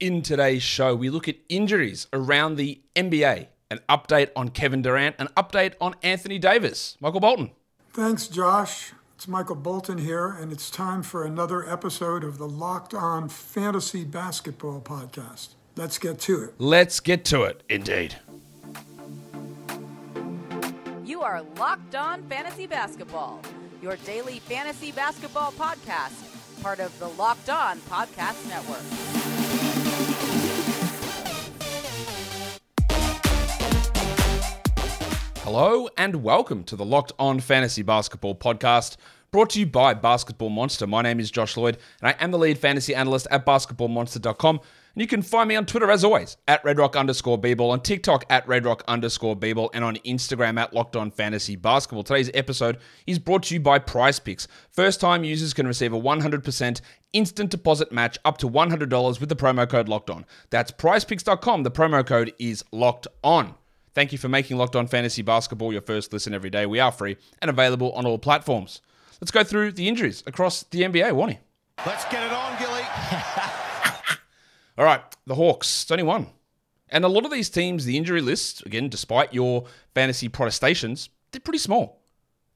In today's show, we look at injuries around the NBA, an update on Kevin Durant, an update on Anthony Davis. Michael Bolton. Thanks, Josh. It's Michael Bolton here, and it's time for another episode of the Locked On Fantasy Basketball Podcast. Let's get to it. Let's get to it, indeed. You are Locked On Fantasy Basketball, your daily fantasy basketball podcast, part of the Locked On Podcast Network. Hello and welcome to the Locked On Fantasy Basketball Podcast, brought to you by Basketball Monster. My name is Josh Lloyd, and I am the lead fantasy analyst at basketballmonster.com. And you can find me on Twitter as always at redrock underscore on TikTok at redrock underscore and on Instagram at locked on fantasy basketball. Today's episode is brought to you by Prize Picks. First time users can receive a 100% instant deposit match up to $100 with the promo code locked on. That's prizepicks.com. The promo code is locked on. Thank you for making Locked On Fantasy Basketball your first listen every day. We are free and available on all platforms. Let's go through the injuries across the NBA, Warnie. Let's get it on, Gilly. All right, the Hawks, it's only one. And a lot of these teams, the injury list, again, despite your fantasy protestations, they're pretty small.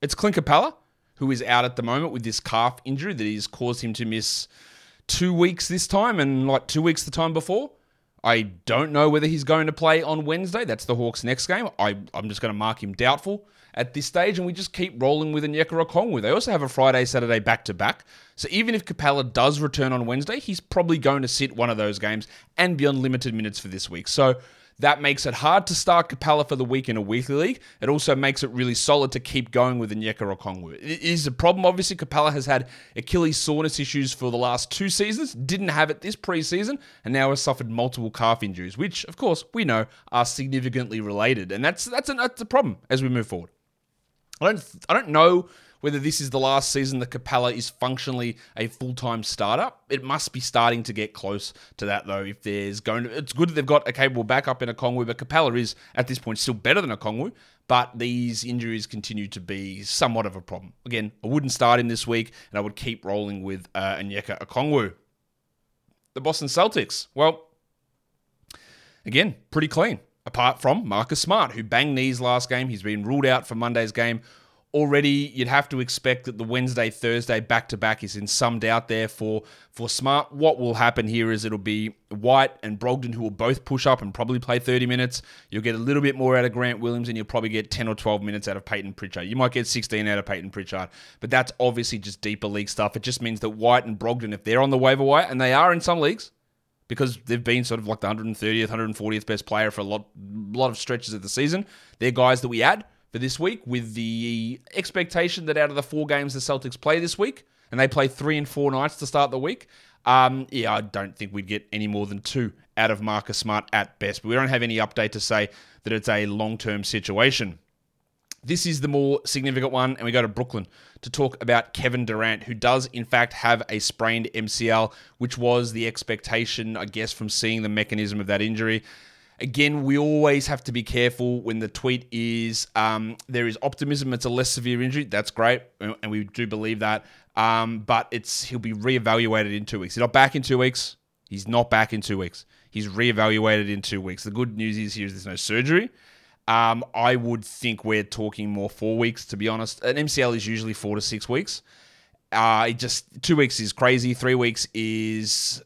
It's Clint Capela, who is out at the moment with this calf injury that has caused him to miss two weeks this time and like two weeks the time before. I don't know whether he's going to play on Wednesday. That's the Hawks' next game. I, I'm just going to mark him doubtful at this stage, and we just keep rolling with Onyeka Okongwu. They also have a Friday, Saturday back to back. So even if Capela does return on Wednesday, he's probably going to sit one of those games and be on limited minutes for this week. So that makes it hard to start Capela for the week in a weekly league. It also makes it really solid to keep going with Onyeka Okongwu. It is a problem, obviously. Capela has had Achilles soreness issues for the last two seasons, didn't have it this preseason, and now has suffered multiple calf injuries, which, of course, we know are significantly related. And that's that's a, that's a problem as we move forward. I don't I don't know whether this is the last season that Capela is functionally a full-time starter. It must be starting to get close to that though. If there's going to, it's good that they've got a capable backup in Okongwu, but Capela is at this point still better than Okongwu. But these injuries continue to be somewhat of a problem. Again, I wouldn't start him this week, and I would keep rolling with uh, Onyeka Okongwu. The Boston Celtics, well, again, pretty clean apart from Marcus Smart, who banged knees last game. He's been ruled out for Monday's game. Already, you'd have to expect that the Wednesday, Thursday back to back is in some doubt there for, for Smart. What will happen here is it'll be White and Brogdon who will both push up and probably play 30 minutes. You'll get a little bit more out of Grant Williams and you'll probably get 10 or 12 minutes out of Payton Pritchard. You might get 16 out of Payton Pritchard, but that's obviously just deeper league stuff. It just means that White and Brogdon, if they're on the waiver wire, and they are in some leagues, because they've been sort of like the 130th, 140th best player for a lot, lot of stretches of the season. They're guys that we add for this week with the expectation that out of the four games the Celtics play this week, and they play three and four nights to start the week, um, yeah, I don't think we'd get any more than two out of Marcus Smart at best. But we don't have any update to say that it's a long term situation. This is the more significant one, and we go to Brooklyn to talk about Kevin Durant, who does, in fact, have a sprained MCL, which was the expectation, I guess, from seeing the mechanism of that injury. Again, we always have to be careful when the tweet is um, there is optimism it's a less severe injury. That's great, and we do believe that. Um, but it's he'll be reevaluated in two weeks. He's not back in two weeks. He's not back in two weeks. He's reevaluated in two weeks. The good news is here is there's no surgery. Um, I would think we're talking more four weeks, to be honest. An MCL is usually four to six weeks. Uh, it just two weeks is crazy. Three weeks is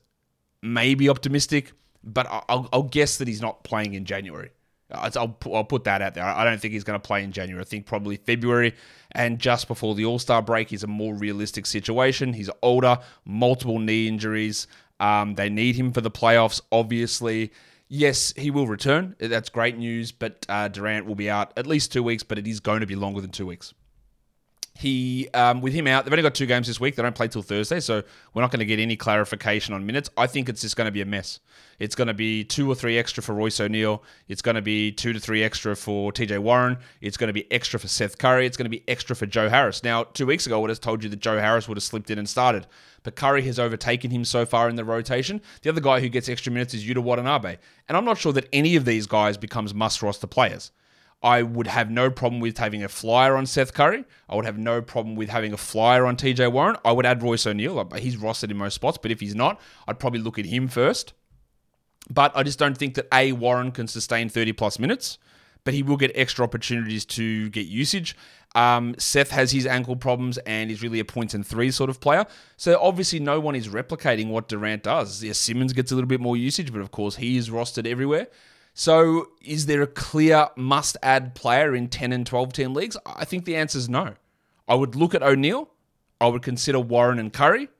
maybe optimistic, but I'll, I'll guess that he's not playing in January. I'll, I'll put that out there. I don't think he's going to play in January. I think probably February and just before the All Star break is a more realistic situation. He's older, multiple knee injuries. Um, they need him for the playoffs, obviously. Yes, he will return. That's great news, but uh, Durant will be out at least two weeks, but it is going to be longer than two weeks. He, um, with him out, they've only got two games this week. They don't play till Thursday, so we're not going to get any clarification on minutes. I think it's just going to be a mess. It's going to be two or three extra for Royce O'Neale. It's going to be two to three extra for TJ Warren. It's going to be extra for Seth Curry. It's going to be extra for Joe Harris. Now, two weeks ago, I would have told you that Joe Harris would have slipped in and started, but Curry has overtaken him so far in the rotation. The other guy who gets extra minutes is Yuta Watanabe, and I'm not sure that any of these guys becomes must roster players. I would have no problem with having a flyer on Seth Curry. I would have no problem with having a flyer on TJ Warren. I would add Royce O'Neale. He's rostered in most spots, but if he's not, I'd probably look at him first. But I just don't think that A, Warren can sustain 30 plus minutes, but he will get extra opportunities to get usage. Um, Seth has his ankle problems and is really a points and three sort of player. So obviously, no one is replicating what Durant does. Yeah, Simmons gets a little bit more usage, but of course, he is rostered everywhere. So is there a clear must add player in 10 and 12 team leagues? I think the answer is no. I would look at O'Neale. I would consider Warren and Curry.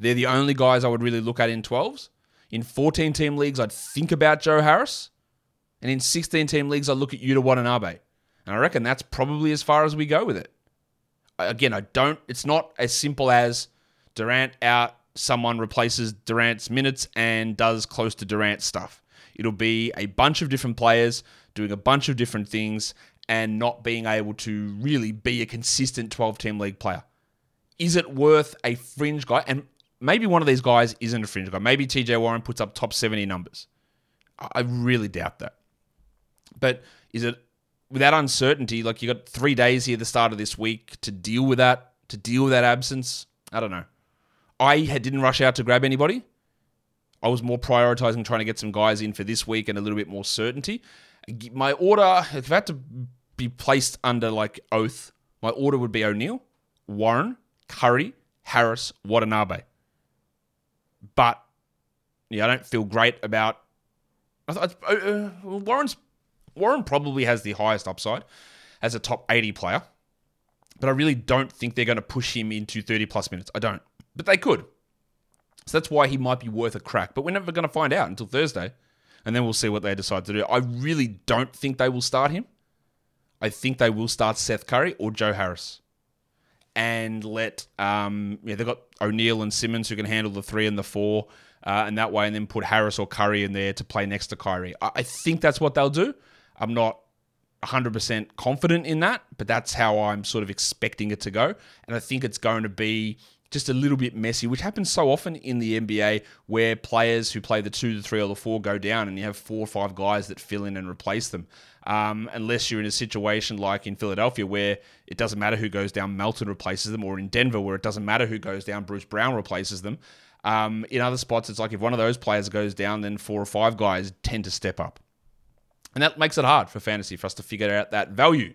They're the only guys I would really look at in 12s. In 14 team leagues, I'd think about Joe Harris. And in 16 team leagues, I'd look at Yuta Watanabe. And I reckon that's probably as far as we go with it. Again, I don't, it's not as simple as Durant out, someone replaces Durant's minutes and does close to Durant stuff. It'll be a bunch of different players doing a bunch of different things and not being able to really be a consistent 12 team league player. Is it worth a fringe guy? And maybe one of these guys isn't a fringe guy. Maybe TJ Warren puts up top 70 numbers. I really doubt that. But is it without uncertainty? Like you got three days here, the start of this week, to deal with that, to deal with that absence. I don't know. I didn't rush out to grab anybody. I was more prioritizing trying to get some guys in for this week and a little bit more certainty. My order, if I had to be placed under like oath, my order would be O'Neale, Warren, Curry, Harris, Watanabe. But yeah, I don't feel great about. I thought uh, Warren's Warren probably has the highest upside as a top 80 player, but I really don't think they're going to push him into 30 plus minutes. I don't, but they could. So that's why he might be worth a crack. But we're never going to find out until Thursday, and then we'll see what they decide to do. I really don't think they will start him. I think they will start Seth Curry or Joe Harris and let um, yeah they've got O'Neale and Simmons who can handle the three and the four, uh, and that way, and then put Harris or Curry in there to play next to Kyrie. I, I think that's what they'll do. I'm not 100% confident in that, but that's how I'm sort of expecting it to go, and I think it's going to be just a little bit messy, which happens so often in the NBA where players who play the two, the three, or the four go down, and you have four or five guys that fill in and replace them um, unless you're in a situation like in Philadelphia where it doesn't matter who goes down, Melton replaces them, or in Denver where it doesn't matter who goes down, Bruce Brown replaces them. Um, in other spots, it's like if one of those players goes down, then four or five guys tend to step up. And that makes it hard for fantasy for us to figure out that value.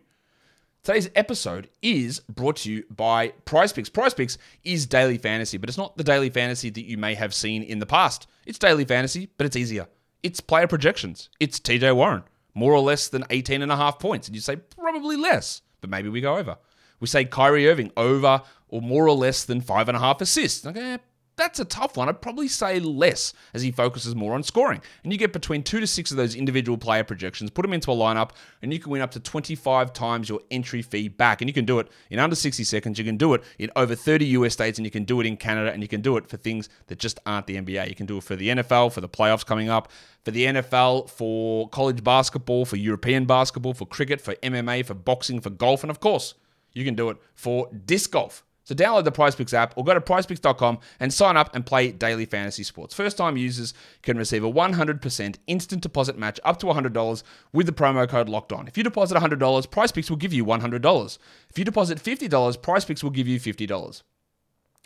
Today's episode is brought to you by Prize Picks. Prize Picks is daily fantasy, but it's not the daily fantasy that you may have seen in the past. It's daily fantasy, but it's easier. It's player projections. It's TJ Warren more or less than 18 and a half points. And you say probably less, but maybe we go over. We say Kyrie Irving over or more or less than five and a half assists. Okay, that's a tough one. I'd probably say less as he focuses more on scoring. And you get between two to six of those individual player projections, put them into a lineup, and you can win up to 25 times your entry fee back. And you can do it in under 60 seconds. You can do it in over 30 US states, and you can do it in Canada, and you can do it for things that just aren't the NBA. You can do it for the NFL, for the playoffs coming up, for the NFL, for college basketball, for European basketball, for cricket, for MMA, for boxing, for golf, and of course, you can do it for disc golf. So download the PrizePicks app or go to prizepicks.com and sign up and play daily fantasy sports. First time users can receive a 100% instant deposit match up to $100 with the promo code locked on. If you deposit $100, PrizePicks will give you $100. If you deposit $50, PrizePicks will give you $50.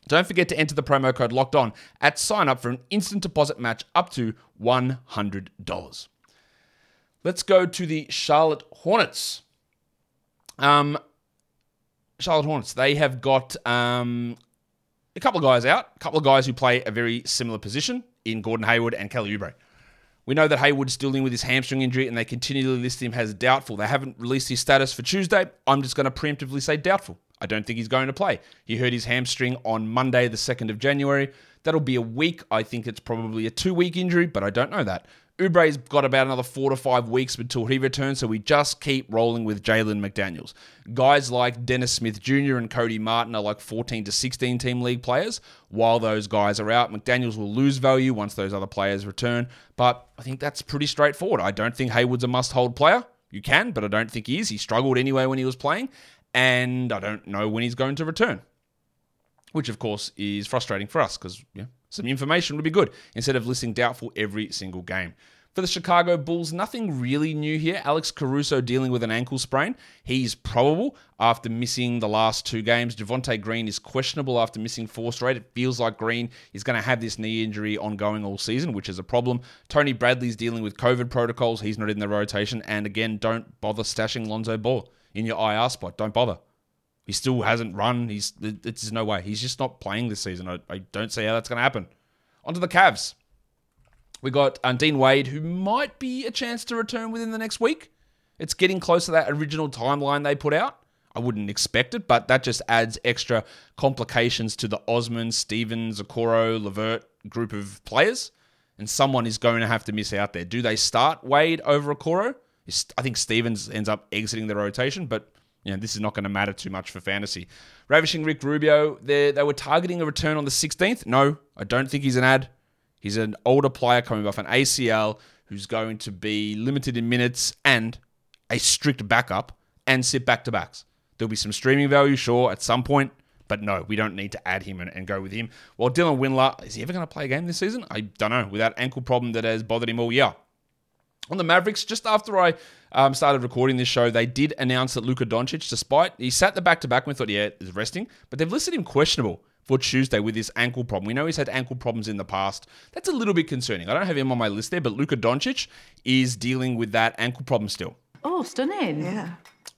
Don't forget to enter the promo code locked on at sign up for an instant deposit match up to $100. Let's go to the Charlotte Hornets. Um, Charlotte Hornets, they have got um, a couple of guys out, a couple of guys who play a very similar position in Gordon Hayward and Kelly Oubre. We know that Hayward's still in with his hamstring injury and they continually list him as doubtful. They haven't released his status for Tuesday. I'm just going to preemptively say doubtful. I don't think he's going to play. He hurt his hamstring on Monday, the 2nd of January. That'll be a week. I think it's probably a two week injury, but I don't know that. Oubre's got about another four to five weeks until he returns, so we just keep rolling with Jalen McDaniels. Guys like Dennis Smith Jr. and Cody Martin are like 14 to 16 team league players. While those guys are out, McDaniels will lose value once those other players return, but I think that's pretty straightforward. I don't think Hayward's a must hold player. You can, but I don't think he is. He struggled anyway when he was playing, and I don't know when he's going to return. Which, of course, is frustrating for us because yeah, some information would be good instead of listing doubtful every single game. For the Chicago Bulls, nothing really new here. Alex Caruso dealing with an ankle sprain. He's probable after missing the last two games. Javonte Green is questionable after missing four straight. It feels like Green is going to have this knee injury ongoing all season, which is a problem. Tony Bradley's dealing with COVID protocols. He's not in the rotation. And again, don't bother stashing Lonzo Ball in your IR spot. Don't bother. He still hasn't run. He's it's no way. He's just not playing this season. I, I don't see how that's going to happen. Onto the Cavs. We got um, Dean Wade, who might be a chance to return within the next week. It's getting close to that original timeline they put out. I wouldn't expect it, but that just adds extra complications to the Osman, Stevens, Okoro, Levert group of players. And someone is going to have to miss out there. Do they start Wade over Okoro? I think Stevens ends up exiting the rotation, but you know, this is not going to matter too much for fantasy. Ravishing Rick Rubio, they were targeting a return on the 16th. No, I don't think he's an ad. He's an older player coming off an ACL who's going to be limited in minutes and a strict backup and sit back to backs. There'll be some streaming value, sure, at some point, but no, we don't need to add him and, and go with him. Well, Dylan Windler, is he ever going to play a game this season? I don't know. With that ankle problem that has bothered him all year. On the Mavericks, just after I um, started recording this show, they did announce that Luka Doncic, despite he sat the back to back, we thought, yeah, he's resting, but they've listed him questionable for Tuesday with his ankle problem. We know he's had ankle problems in the past. That's a little bit concerning. I don't have him on my list there, but Luka Doncic is dealing with that ankle problem still. Oh, stunning. Yeah.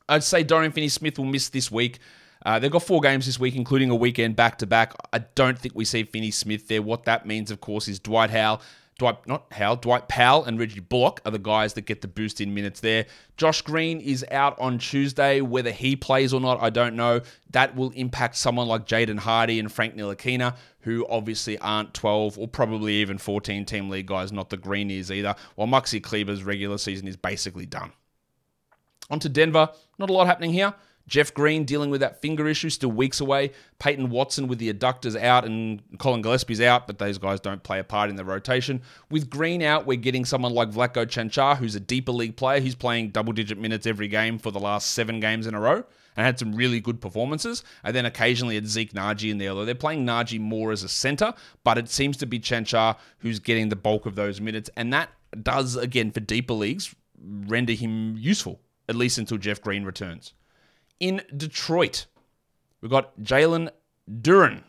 I'd say Dorian Finney Smith will miss this week. Uh, they've got four games this week, including a weekend back to back. I don't think we see Finney Smith there. What that means, of course, is Dwight Howell Dwight, not Hal, Dwight Powell and Reggie Bullock are the guys that get the boost in minutes there. Josh Green is out on Tuesday. Whether he plays or not, I don't know. That will impact someone like Jaden Hardy and Frank Ntilikina, who obviously aren't 12 or probably even 14 team league guys, not the Green Greenies either. While Maxi Kleber's regular season is basically done. On to Denver. Not a lot happening here. Jeff Green dealing with that finger issue, still weeks away. Peyton Watson with the adductors out and Colin Gillespie's out, but those guys don't play a part in the rotation. With Green out, we're getting someone like Vlatko Cancar, who's a deeper league player. He's playing double digit minutes every game for the last seven games in a row and had some really good performances. And then occasionally it's Zeke Nnaji in there, although they're playing Nnaji more as a center, but it seems to be Cancar who's getting the bulk of those minutes. And that does, again, for deeper leagues, render him useful, at least until Jeff Green returns in Detroit. We've got Jalen Duren.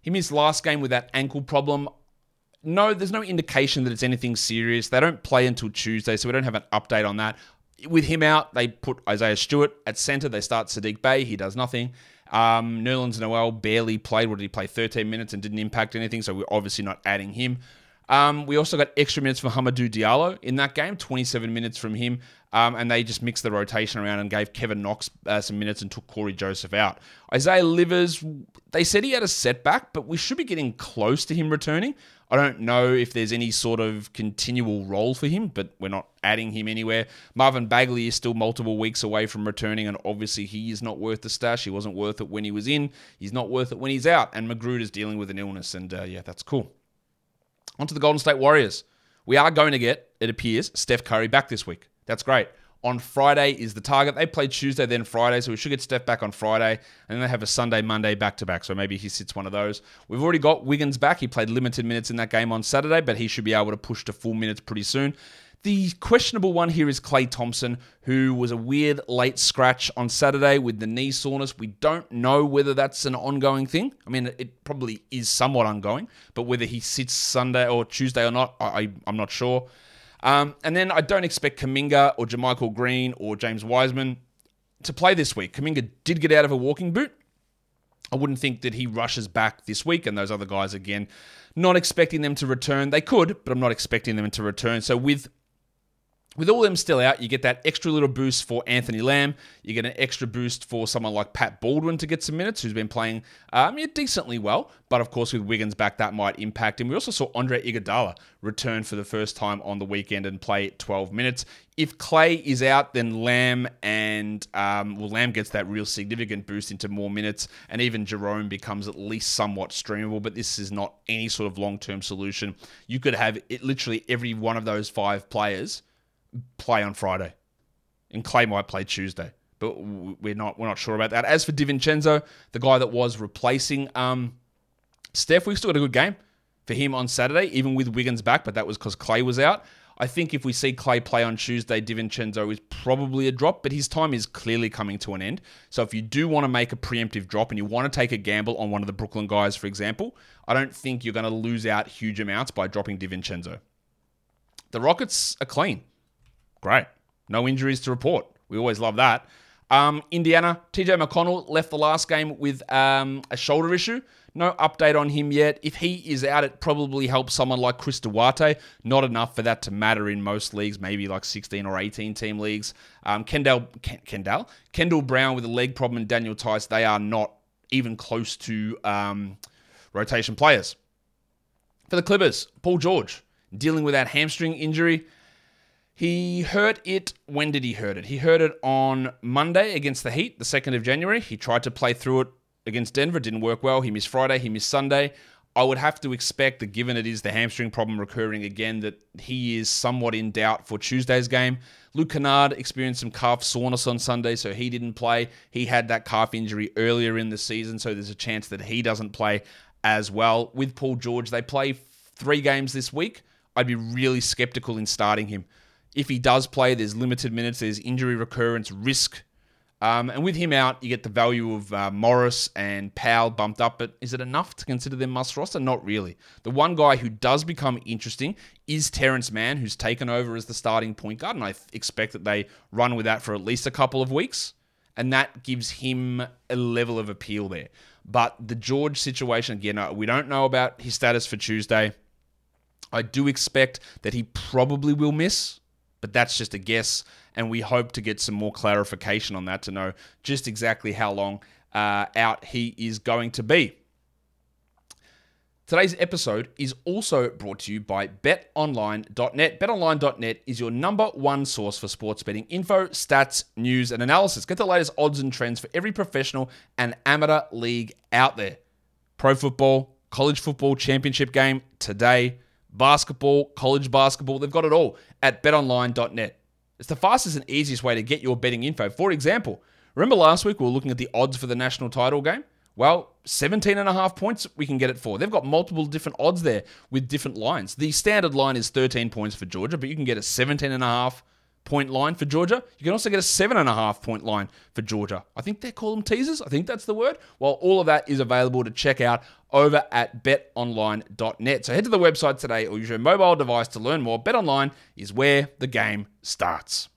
He missed last game with that ankle problem. No, there's no indication that it's anything serious. They don't play until Tuesday, so we don't have an update on that. With him out, they put Isaiah Stewart at center. They start Saddiq Bey. He does nothing. Um, Nerlens Noel barely played. What did he play? 13 minutes and didn't impact anything, so we're obviously not adding him. Um, we also got extra minutes for Hamidou Diallo in that game, 27 minutes from him. Um, and they just mixed the rotation around and gave Kevin Knox uh, some minutes and took Cory Joseph out. Isaiah Livers, they said he had a setback, but we should be getting close to him returning. I don't know if there's any sort of continual role for him, but we're not adding him anywhere. Marvin Bagley is still multiple weeks away from returning, and obviously he is not worth the stash. He wasn't worth it when he was in. He's not worth it when he's out. And is dealing with an illness, and uh, yeah, that's cool. On to the Golden State Warriors. We are going to get, it appears, Steph Curry back this week. That's great. On Friday is the target. They play Tuesday, then Friday, so we should get Steph back on Friday, and then they have a Sunday, Monday back to back. So maybe he sits one of those. We've already got Wiggins back. He played limited minutes in that game on Saturday, but he should be able to push to full minutes pretty soon. The questionable one here is Klay Thompson, who was a weird late scratch on Saturday with the knee soreness. We don't know whether that's an ongoing thing. I mean, it probably is somewhat ongoing, but whether he sits Sunday or Tuesday or not, I, am not sure. Um, and then I don't expect Kuminga or JaMychal Green or James Wiseman to play this week. Kuminga did get out of a walking boot. I wouldn't think that he rushes back this week, and those other guys again, not expecting them to return. They could, but I'm not expecting them to return. So with with all them still out, you get that extra little boost for Anthony Lamb. You get an extra boost for someone like Pat Baldwin to get some minutes, who's been playing um, yeah, decently well. But of course, with Wiggins back, that might impact him. We also saw Andre Iguodala return for the first time on the weekend and play 12 minutes. If Klay is out, then Lamb and um, well, Lamb gets that real significant boost into more minutes, and even Jerome becomes at least somewhat streamable. But this is not any sort of long-term solution. You could have it literally every one of those five players play on Friday, and Klay might play Tuesday. But we're not we're not sure about that. As for DiVincenzo, the guy that was replacing um, Steph, we still got a good game. for him on Saturday, even with Wiggins back, but that was because Klay was out. I think if we see Klay play on Tuesday, DiVincenzo is probably a drop, but his time is clearly coming to an end. So if you do want to make a preemptive drop and you want to take a gamble on one of the Brooklyn guys, for example, I don't think you're going to lose out huge amounts by dropping DiVincenzo. The Rockets are clean. Great. No injuries to report. We always love that. Um, Indiana, TJ McConnell left the last game with um, a shoulder issue. No update on him yet. If he is out, it probably helps someone like Chris Duarte. Not enough for that to matter in most leagues, maybe like 16 or 18 team leagues. Um, Kendall, Ken, Kendall, Kendall Brown with a leg problem and Daniel Theis, they are not even close to um, rotation players. For the Clippers, Paul George dealing with that hamstring injury. He hurt it. When did he hurt it? He hurt it on Monday against the Heat, the 2nd of January. He tried to play through it against Denver. It didn't work well. He missed Friday. He missed Sunday. I would have to expect that given it is the hamstring problem recurring again, that he is somewhat in doubt for Tuesday's game. Luke Kennard experienced some calf soreness on Sunday, so he didn't play. He had that calf injury earlier in the season, so there's a chance that he doesn't play as well. With Paul George, they play three games this week. I'd be really skeptical in starting him. If he does play, there's limited minutes, there's injury recurrence risk um, and with him out, you get the value of uh, Morris and Powell bumped up. But is it enough to consider them must roster? Not really. The one guy who does become interesting is Terance Mann, who's taken over as the starting point guard. And I expect that they run with that for at least a couple of weeks. And that gives him a level of appeal there. But the George situation, again, uh, we don't know about his status for Tuesday. I do expect that he probably will miss, but that's just a guess and we hope to get some more clarification on that to know just exactly how long uh, out he is going to be. Today's episode is also brought to you by betonline.net. Betonline.net is your number one source for sports betting info, stats, news, and analysis. Get the latest odds and trends for every professional and amateur league out there. Pro football, college football championship game today, basketball, college basketball, they've got it all at betonline.net. It's the fastest and easiest way to get your betting info. For example, remember last week we were looking at the odds for the national title game? Well, 17 and a half points we can get it for. They've got multiple different odds there with different lines. The standard line is 13 points for Georgia, but you can get a 17 and a half point line for Georgia. You can also get a seven and a half point line for Georgia. I think they call them teasers. I think that's the word. Well, all of that is available to check out over at betonline.net. So head to the website today or use your mobile device to learn more. BetOnline is where the game starts.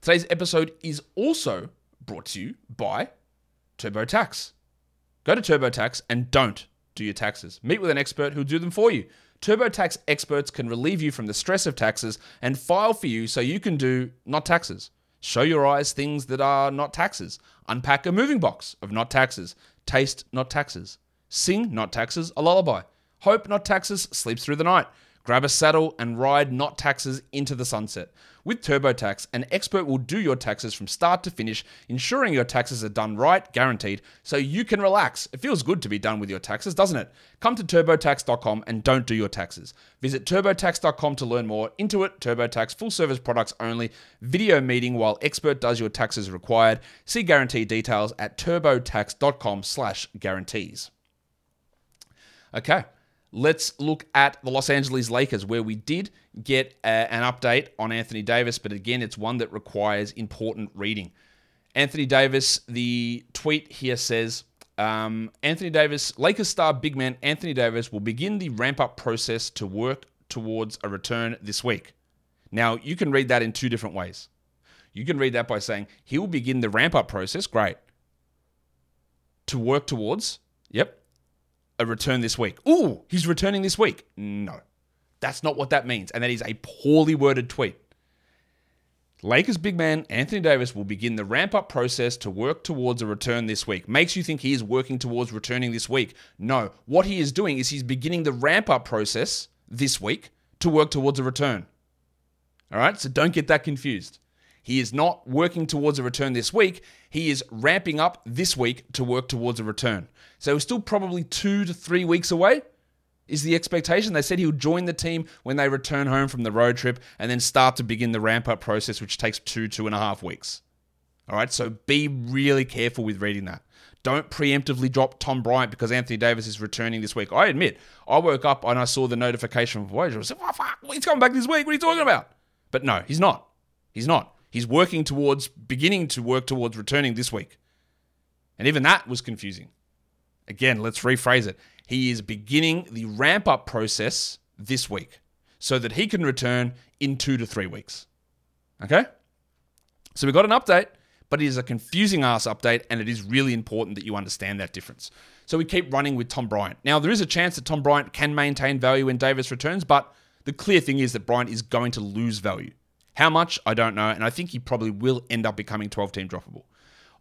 Today's episode is also brought to you by TurboTax. Go to TurboTax and don't do your taxes. Meet with an expert who'll do them for you. TurboTax experts can relieve you from the stress of taxes and file for you so you can do not taxes. Show your eyes things that are not taxes. Unpack a moving box of not taxes. Taste not taxes. Sing not taxes a lullaby. Hope not taxes sleeps through the night. Grab a saddle and ride not taxes into the sunset. With TurboTax, an expert will do your taxes from start to finish, ensuring your taxes are done right, guaranteed, so you can relax. It feels good to be done with your taxes, doesn't it? Come to turbotax.com and don't do your taxes. Visit turbotax.com to learn more. Intuit TurboTax full service products only. Video meeting while expert does your taxes required. See guarantee details at turbotax.com/guarantees. Okay. Let's look at the Los Angeles Lakers, where we did get a, an update on Anthony Davis, but again, it's one that requires important reading. Anthony Davis, the tweet here says um, Anthony Davis, Lakers star big man Anthony Davis will begin the ramp up process to work towards a return this week. Now, you can read that in two different ways. You can read that by saying he will begin the ramp up process, great, to work towards, yep, a return this week. Ooh, he's returning this week. No, that's not what that means. And that is a poorly worded tweet. Lakers big man Anthony Davis will begin the ramp up process to work towards a return this week. Makes you think he is working towards returning this week. No, what he is doing is he's beginning the ramp up process this week to work towards a return. All right, so don't get that confused. He is not working towards a return this week. He is ramping up this week to work towards a return. So we're still probably two to three weeks away, is the expectation. They said he'll join the team when they return home from the road trip and then start to begin the ramp up process, which takes two, two and a half weeks. All right, so be really careful with reading that. Don't preemptively drop Tom Bryant because Anthony Davis is returning this week. I admit, I woke up and I saw the notification from Voyager. I said, oh, fuck, he's coming back this week. What are you talking about? But no, he's not. He's not. He's working towards, beginning to work towards returning this week. And even that was confusing. Again, let's rephrase it. He is beginning the ramp up process this week so that he can return in two to three weeks. Okay? So we got an update, but it is a confusing ass update, and it is really important that you understand that difference. So we keep running with Tom Bryant. Now, there is a chance that Tom Bryant can maintain value when Davis returns, but the clear thing is that Bryant is going to lose value. How much? I don't know, and I think he probably will end up becoming 12 team droppable.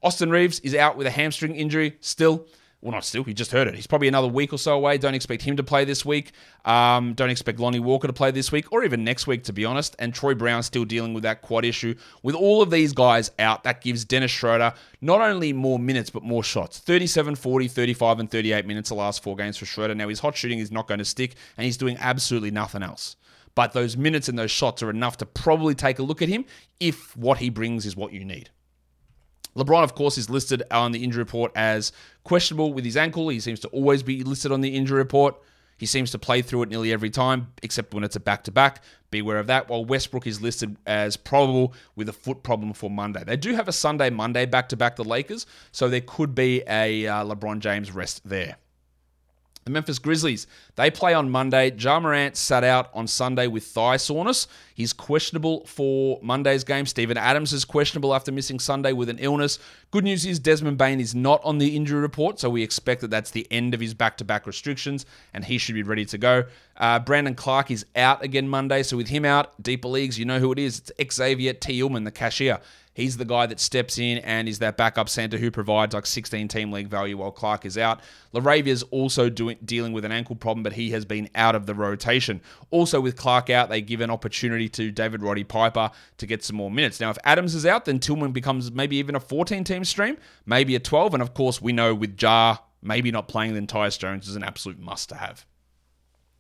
Austin Reaves is out with a hamstring injury still. Well, not still, he just heard it. He's probably another week or so away. Don't expect him to play this week. Um, don't expect Lonnie Walker to play this week or even next week, to be honest. And Troy Brown still dealing with that quad issue. With all of these guys out, that gives Dennis Schroeder not only more minutes, but more shots 37, 40, 35, and 38 minutes the last four games for Schroeder. Now, his hot shooting is not going to stick, and he's doing absolutely nothing else. But those minutes and those shots are enough to probably take a look at him if what he brings is what you need. LeBron, of course, is listed on the injury report as questionable with his ankle. He seems to always be listed on the injury report. He seems to play through it nearly every time, except when it's a back to back. Beware of that. While Westbrook is listed as probable with a foot problem for Monday. They do have a Sunday, Monday back to back, the Lakers, so there could be a uh, LeBron James rest there. The Memphis Grizzlies, they play on Monday. Ja Morant sat out on Sunday with thigh soreness. He's questionable for Monday's game. Steven Adams is questionable after missing Sunday with an illness. Good news is Desmond Bane is not on the injury report, so we expect that that's the end of his back to back restrictions and he should be ready to go. Uh, Brandon Clarke is out again Monday, so with him out, deeper leagues, you know who it is. It's Xavier Tillman, the cashier. He's the guy that steps in and is that backup center who provides like 16 team league value while Clarke is out. Laravia's also doing, dealing with an ankle problem, but he has been out of the rotation. Also, with Clarke out, they give an opportunity to David Roddy Piper to get some more minutes. Now, if Adams is out, then Tillman becomes maybe even a 14 team stream, maybe a 12. And of course, we know with Ja maybe not playing, then Tyus Jones is an absolute must to have.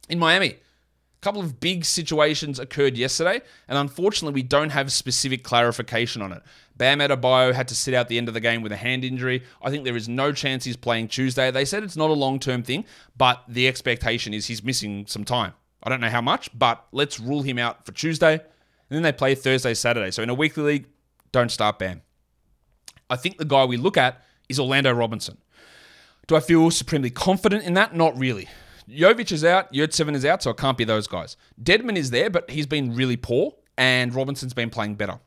In Miami, a couple of big situations occurred yesterday, and unfortunately, we don't have specific clarification on it. Bam Adebayo had to sit out the end of the game with a hand injury. I think there is no chance he's playing Tuesday. They said it's not a long term thing, but the expectation is he's missing some time. I don't know how much, but let's rule him out for Tuesday. And then they play Thursday, Saturday. So in a weekly league, don't start Bam. I think the guy we look at is Orlando Robinson. Do I feel supremely confident in that? Not really. Jovic is out, Yurtseven is out, so it can't be those guys. Dedmon is there, but he's been really poor, and Robinson's been playing better.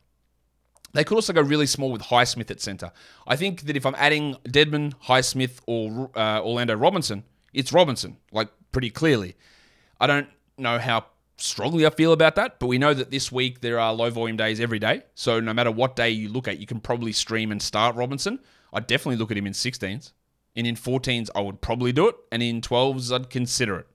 They could also go really small with Highsmith at center. I think that if I'm adding Dedmon, Highsmith, or uh, Orlando Robinson, it's Robinson, like pretty clearly. I don't know how strongly I feel about that, but we know that this week there are low volume days every day. So no matter what day you look at, you can probably stream and start Robinson. I'd definitely look at him in 16s. And in 14s, I would probably do it. And in 12s, I'd consider it.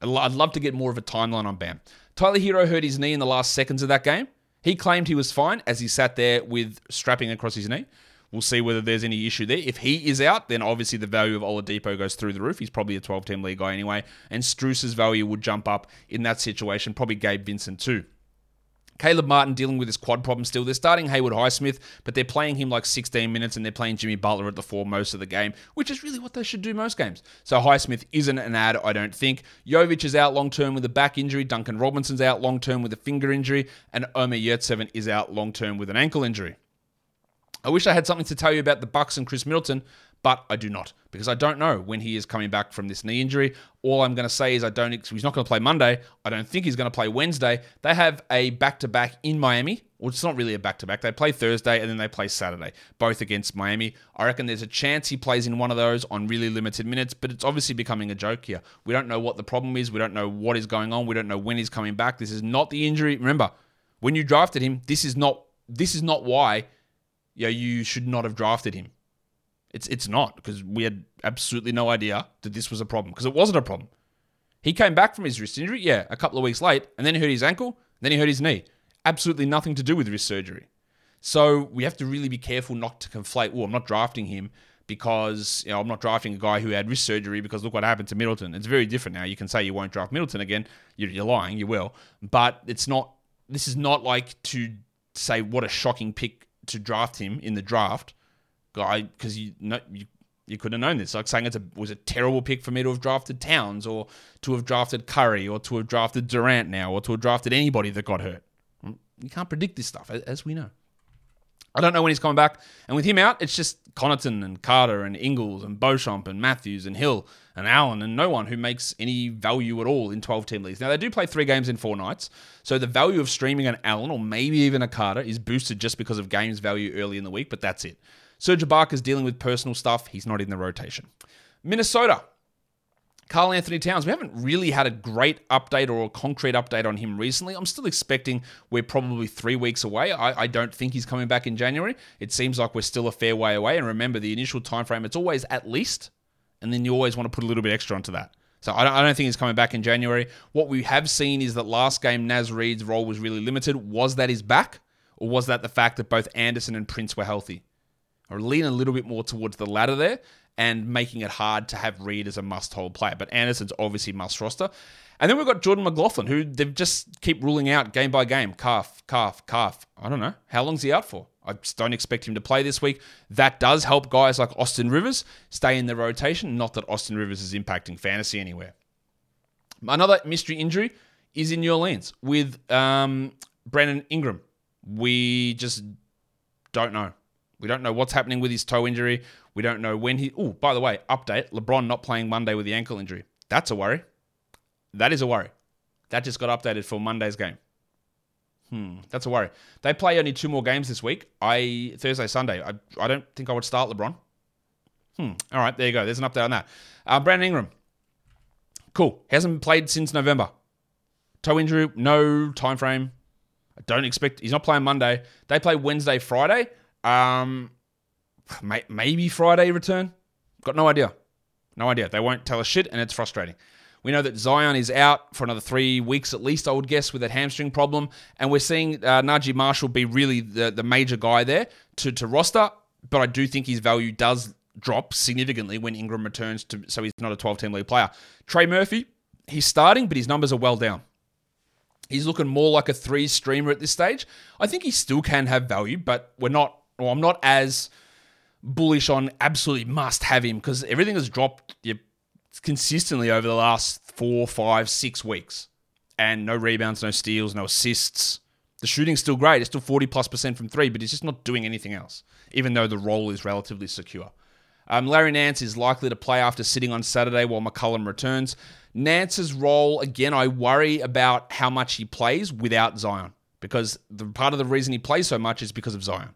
I'd love to get more of a timeline on Bam. Tyler Herro hurt his knee in the last seconds of that game. He claimed he was fine as he sat there with strapping across his knee. We'll see whether there's any issue there. If he is out, then obviously the value of Oladipo goes through the roof. He's probably a 12 team league guy anyway. And Strus's value would jump up in that situation. Probably Gabe Vincent too. Caleb Martin dealing with his quad problem still. They're starting Haywood Highsmith, but they're playing him like 16 minutes and they're playing Jimmy Butler at the four most of the game, which is really what they should do most games. So Highsmith isn't an ad, I don't think. Jovic is out long term with a back injury. Duncan Robinson's out long term with a finger injury. And Omer Yurtseven is out long term with an ankle injury. I wish I had something to tell you about the Bucks and Khris Middleton, but I do not because I don't know when he is coming back from this knee injury. All I'm going to say is I don't. He's not going to play Monday. I don't think he's going to play Wednesday. They have a back to back in Miami. Well, it's not really a back to back. They play Thursday and then they play Saturday, both against Miami. I reckon there's a chance he plays in one of those on really limited minutes, but it's obviously becoming a joke here. We don't know what the problem is. We don't know what is going on. We don't know when he's coming back. This is not the injury. Remember, when you drafted him, this is not this is not why know, you should not have drafted him. It's it's not because we had absolutely no idea that this was a problem because it wasn't a problem. He came back from his wrist injury, yeah, a couple of weeks late, and then he hurt his ankle, then he hurt his knee. Absolutely nothing to do with wrist surgery. So we have to really be careful not to conflate. Oh, I'm not drafting him because you know I'm not drafting a guy who had wrist surgery because look what happened to Middleton. It's very different now. You can say you won't draft Middleton again. You're, you're lying. You will, but it's not. This is not like to say what a shocking pick to draft him in the draft guy because you know you You couldn't have known this. Like saying it was a terrible pick for me to have drafted Towns or to have drafted Curry or to have drafted Durant now or to have drafted anybody that got hurt. Mm, you can't predict this stuff, as we know. I don't know when he's coming back. And with him out, it's just Connaughton and Carter and Ingles and Beauchamp and Matthews and Hill and Allen and no one who makes any value at all in 12 team leagues. Now, they do play three games in four nights. So the value of streaming an Allen or maybe even a Carter is boosted just because of games value early in the week, but that's it. Serge Ibaka's dealing with personal stuff. He's not in the rotation. Minnesota. Karl Anthony Towns, we haven't really had a great update or a concrete update on him recently. I'm still expecting we're probably three weeks away. I, I, don't think he's coming back in January. It seems like we're still a fair way away. And remember, the initial time frame, it's always at least, and then you always want to put a little bit extra onto that. So I don't, I don't think he's coming back in January. What we have seen is that last game, Naz Reid's role was really limited. Was that his back? Or was that the fact that both Anderson and Prince were healthy? or lean a little bit more towards the latter there and making it hard to have Reid as a must hold player. But Anderson's obviously must roster. And then we've got Jordan McLaughlin, who they've just keep ruling out game by game. Calf, calf, calf. I don't know. How long's he out for? I just don't expect him to play this week. That does help guys like Austin Rivers stay in the rotation. Not that Austin Rivers is impacting fantasy anywhere. Another mystery injury is in New Orleans with um, Brandon Ingram. We just don't know. We don't know what's happening with his toe injury. We don't know when he. Oh, by the way, update LeBron not playing Monday with the ankle injury. That's a worry. That is a worry. That just got updated for Monday's game. Hmm, that's a worry. They play only two more games this week. I Thursday, Sunday. I, I don't think I would start LeBron. Hmm. All right, there you go. There's an update on that. Uh, Brandon Ingram. Cool. Hasn't played since November. Toe injury, no time frame. I don't expect he's not playing Monday. They play Wednesday, Friday. Um, maybe Friday return. Got no idea. No idea. They won't tell us shit, and it's frustrating. We know that Zion is out for another three weeks at least, I would guess, with that hamstring problem. And we're seeing uh, Naji Marshall be really the, the major guy there to, to roster. But I do think his value does drop significantly when Ingram returns to, so he's not a 12 team league player. Trey Murphy, he's starting, but his numbers are well down. He's looking more like a three streamer at this stage. I think he still can have value, but we're not or I'm not as bullish on absolutely must have him because everything has dropped consistently over the last four, five, six weeks. And no rebounds, no steals, no assists. The shooting's still great. It's still 40 plus percent from three, but he's just not doing anything else, even though the role is relatively secure. Um, Larry Nance is likely to play after sitting on Saturday while McCollum returns. Nance's role, again, I worry about how much he plays without Zion because the part of the reason he plays so much is because of Zion.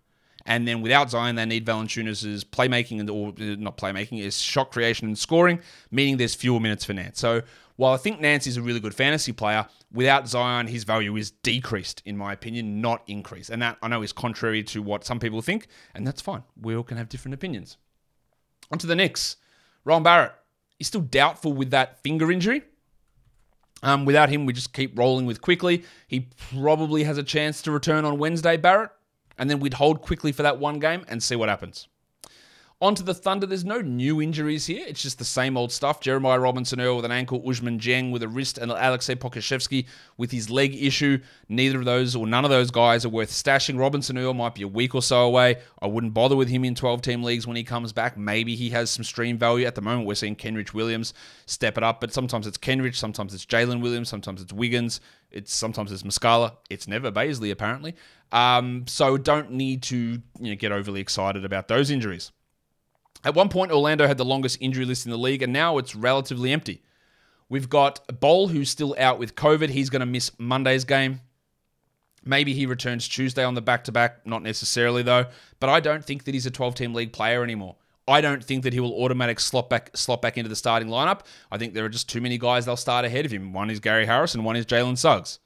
And then without Zion, they need Valanciunas' playmaking and or not playmaking, is shot creation and scoring, meaning there's fewer minutes for Nance. So while I think Nance is a really good fantasy player, without Zion, his value is decreased, in my opinion, not increased. And that I know is contrary to what some people think, and that's fine. We all can have different opinions. On to the Knicks. Ron Barrett. He's still doubtful with that finger injury. Um, without him, we just keep rolling with Quickley. He probably has a chance to return on Wednesday, Barrett and then we'd hold Quickley for that one game and see what happens. On to the Thunder, there's no new injuries here. It's just the same old stuff. Jeremiah Robinson Earl with an ankle, Ousmane Dieng with a wrist, and Alexei Pokusevski with his leg issue. Neither of those or none of those guys are worth stashing. Robinson Earl might be a week or so away. I wouldn't bother with him in 12 team leagues when he comes back. Maybe he has some stream value. At the moment, we're seeing Kenrich Williams step it up, but sometimes it's Kenrich, sometimes it's Jalen Williams, sometimes it's Wiggins, it's sometimes it's Muscala. It's never Bazley, apparently. Um, so don't need to you know, get overly excited about those injuries. At one point, Orlando had the longest injury list in the league, and now it's relatively empty. We've got Bol, who's still out with COVID. He's going to miss Monday's game. Maybe he returns Tuesday on the back to back. Not necessarily, though. But I don't think that he's a 12 team league player anymore. I don't think that he will automatic slot back slot back into the starting lineup. I think there are just too many guys they'll start ahead of him. One is Gary Harris and one is Jalen Suggs.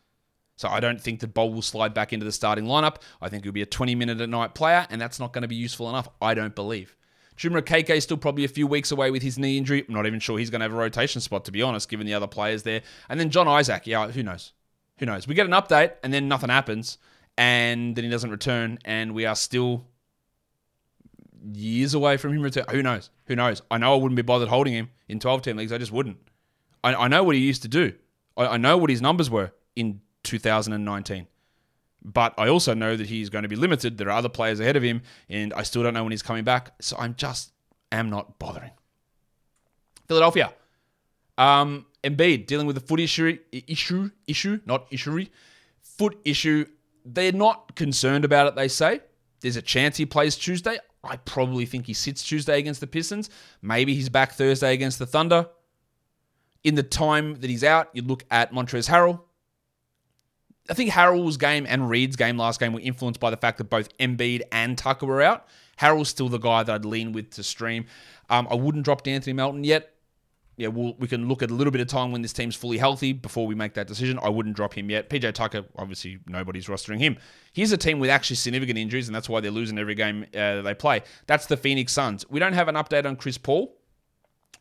So I don't think that Bol will slide back into the starting lineup. I think he'll be a 20 minute a night player, and that's not going to be useful enough. I don't believe. Chuma Okeke is still probably a few weeks away with his knee injury. I'm not even sure he's going to have a rotation spot, to be honest, given the other players there. And then John Isaac, yeah, who knows? Who knows? We get an update and then nothing happens, and then he doesn't return, and we are still years away from him returning. Who knows? Who knows? I know I wouldn't be bothered holding him in 12 team leagues. I just wouldn't. I, I know what he used to do. I, I know what his numbers were in 2019. But I also know that he's going to be limited. There are other players ahead of him, and I still don't know when he's coming back. So I'm just am not bothering. Philadelphia. Um, Embiid dealing with a foot issue, issue, issue, not issue, foot issue. They're not concerned about it, they say. There's a chance he plays Tuesday. I probably think he sits Tuesday against the Pistons. Maybe he's back Thursday against the Thunder. In the time that he's out, you look at Montrezl Harrell. I think Harrell's game and Reed's game last game were influenced by the fact that both Embiid and Tucker were out. Harrell's still the guy that I'd lean with to stream. Um, I wouldn't drop D'Anthony Melton yet. Yeah, we'll, we can look at a little bit of time when this team's fully healthy before we make that decision. I wouldn't drop him yet. PJ Tucker, obviously, nobody's rostering him. Here's a team with actually significant injuries, and that's why they're losing every game uh, they play. That's the Phoenix Suns. We don't have an update on Chris Paul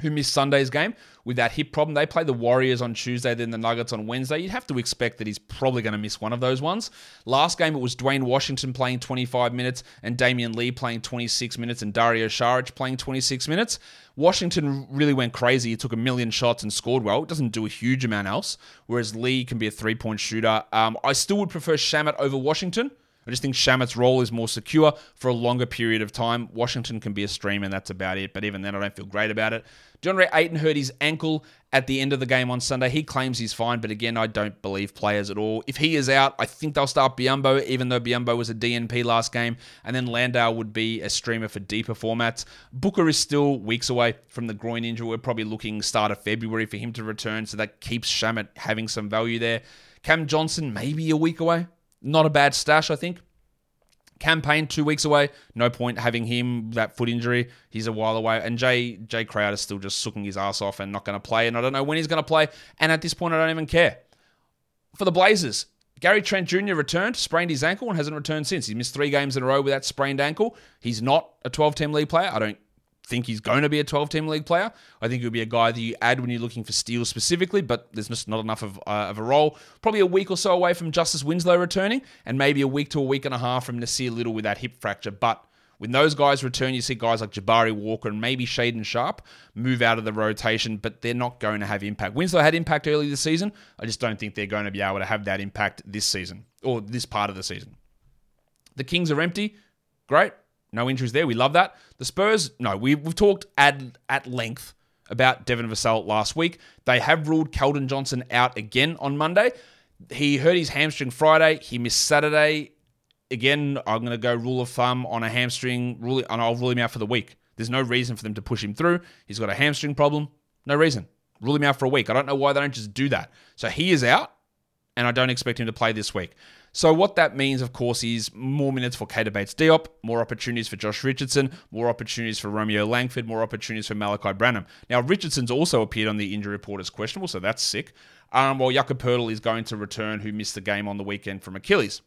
who missed Sunday's game with that hip problem. They play the Warriors on Tuesday, then the Nuggets on Wednesday. You'd have to expect that he's probably going to miss one of those ones. Last game, it was Duane Washington playing 25 minutes and Damion Lee playing 26 minutes and Dario Saric playing 26 minutes. Washington really went crazy. He took a million shots and scored well. It doesn't do a huge amount else, whereas Lee can be a three point shooter. Um, I still would prefer Shamet over Washington. I just think Shamet's role is more secure for a longer period of time. Washington can be a stream, and that's about it. But even then, I don't feel great about it. DeAndre Ayton hurt his ankle at the end of the game on Sunday. He claims he's fine, but again, I don't believe players at all. If he is out, I think they'll start Biyombo, even though Biyombo was a DNP last game, and then Landale would be a streamer for deeper formats. Booker is still weeks away from the groin injury. We're probably looking start of February for him to return, so that keeps Shamet having some value there. Cam Johnson, maybe a week away. Not a bad stash, I think. Cam Payne two weeks away. No point having him that foot injury. He's a while away. And Jay Jay Crowder is still just sucking his ass off and not going to play. And I don't know when he's going to play. And at this point, I don't even care. For the Blazers, Gary Trent Jr. returned, sprained his ankle, and hasn't returned since. He missed three games in a row with that sprained ankle. He's not a 12 team league player. I don't think he's going to be a 12 team league player. I think he'll be a guy that you add when you're looking for steals specifically, but there's just not enough of, uh, of a role. Probably a week or so away from Justice Winslow returning, and maybe a week to a week and a half from Nassir Little with that hip fracture. But when those guys return, you see guys like Jabari Walker and maybe Shaedon Sharpe move out of the rotation, but they're not going to have impact. Winslow had impact early this season. I just don't think they're going to be able to have that impact this season or this part of the season. The Kings are empty. Great. No injuries there. We love that. The Spurs, no, we, we've talked at, at length about Devin Vassell last week. They have ruled Keldon Johnson out again on Monday. He hurt his hamstring Friday. He missed Saturday. Again, I'm going to go rule of thumb on a hamstring, rule, and I'll rule him out for the week. There's no reason for them to push him through. He's got a hamstring problem. No reason. Rule him out for a week. I don't know why they don't just do that. So he is out, and I don't expect him to play this week. So what that means, of course, is more minutes for Keita Bates Diop, more opportunities for Josh Richardson, more opportunities for Romeo Langford, more opportunities for Malaki Branham. Now, Richardson's also appeared on the injury report as questionable, so that's sick. Um, while Jakob Poeltl is going to return, who missed the game on the weekend from Achilles.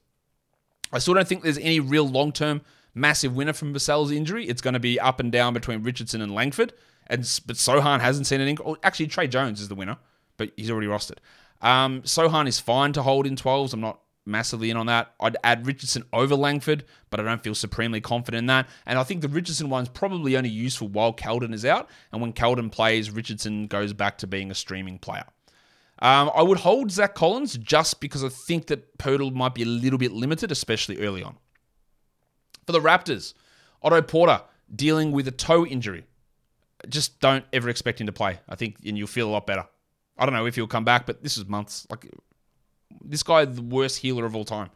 I still don't think there's any real long-term massive winner from Vassell's injury. It's going to be up and down between Richardson and Langford. And but Sochan hasn't seen anything. Oh, actually, Tre Jones is the winner, but he's already rostered. Um, Sochan is fine to hold in 12s. I'm not massively in on that. I'd add Richardson over Langford, but I don't feel supremely confident in that. And I think the Richardson one's probably only useful while Keldon is out. And when Keldon plays, Richardson goes back to being a streaming player. Um, I would hold Zach Collins just because I think that Poeltl might be a little bit limited, especially early on. For the Raptors, Otto Porter dealing with a toe injury. Just don't ever expect him to play. I think, and you'll feel a lot better. I don't know if he'll come back, but this is months. Like this guy, the worst healer of all time.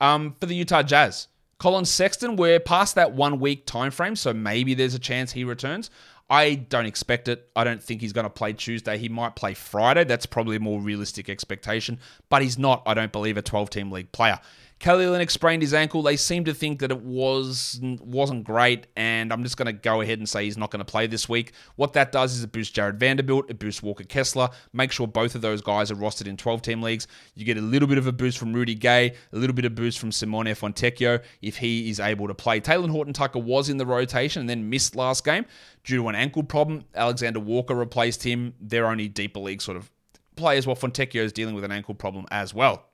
Um, for the Utah Jazz, Collin Sexton, we're past that one week time frame, so maybe there's a chance he returns. I don't expect it. I don't think he's going to play Tuesday. He might play Friday. That's probably a more realistic expectation, but he's not, I don't believe, a 12 team league player. Kelly Olynyk sprained his ankle. They seem to think that it was wasn't great, and I'm just going to go ahead and say he's not going to play this week. What that does is it boosts Jared Vanderbilt, it boosts Walker Kessler. Make sure both of those guys are rostered in 12 team leagues. You get a little bit of a boost from Rudy Gay, a little bit of boost from Simone Fontecchio if he is able to play. Talen Horton Tucker was in the rotation and then missed last game due to an ankle problem. Alexander Walker replaced him. They're only deeper league sort of players, while Fontecchio is dealing with an ankle problem as well.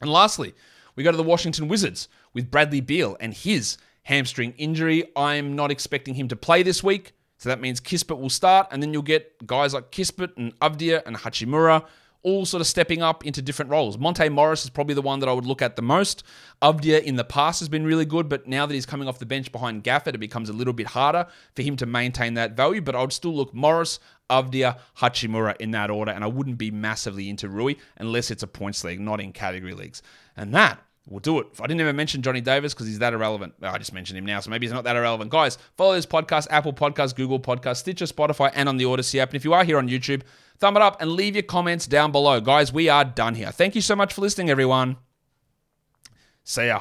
And lastly, we go to the Washington Wizards with Bradley Beal and his hamstring injury. I'm not expecting him to play this week. So that means Kispert will start, and then you'll get guys like Kispert and Avdija and Hachimura all sort of stepping up into different roles. Monte Morris is probably the one that I would look at the most. Avdija in the past has been really good, but now that he's coming off the bench behind Gafford, it becomes a little bit harder for him to maintain that value. But I would still look Morris, Avdija, Hachimura in that order, and I wouldn't be massively into Rui unless it's a points league, not in category leagues. And that will do it. I didn't even mention Johnny Davis because he's that irrelevant. I just mentioned him now, so maybe he's not that irrelevant. Guys, follow this podcast, Apple Podcast, Google Podcast, Stitcher, Spotify, and on the Odyssey app. And if you are here on YouTube, thumb it up and leave your comments down below. Guys, we are done here. Thank you so much for listening, everyone. See ya.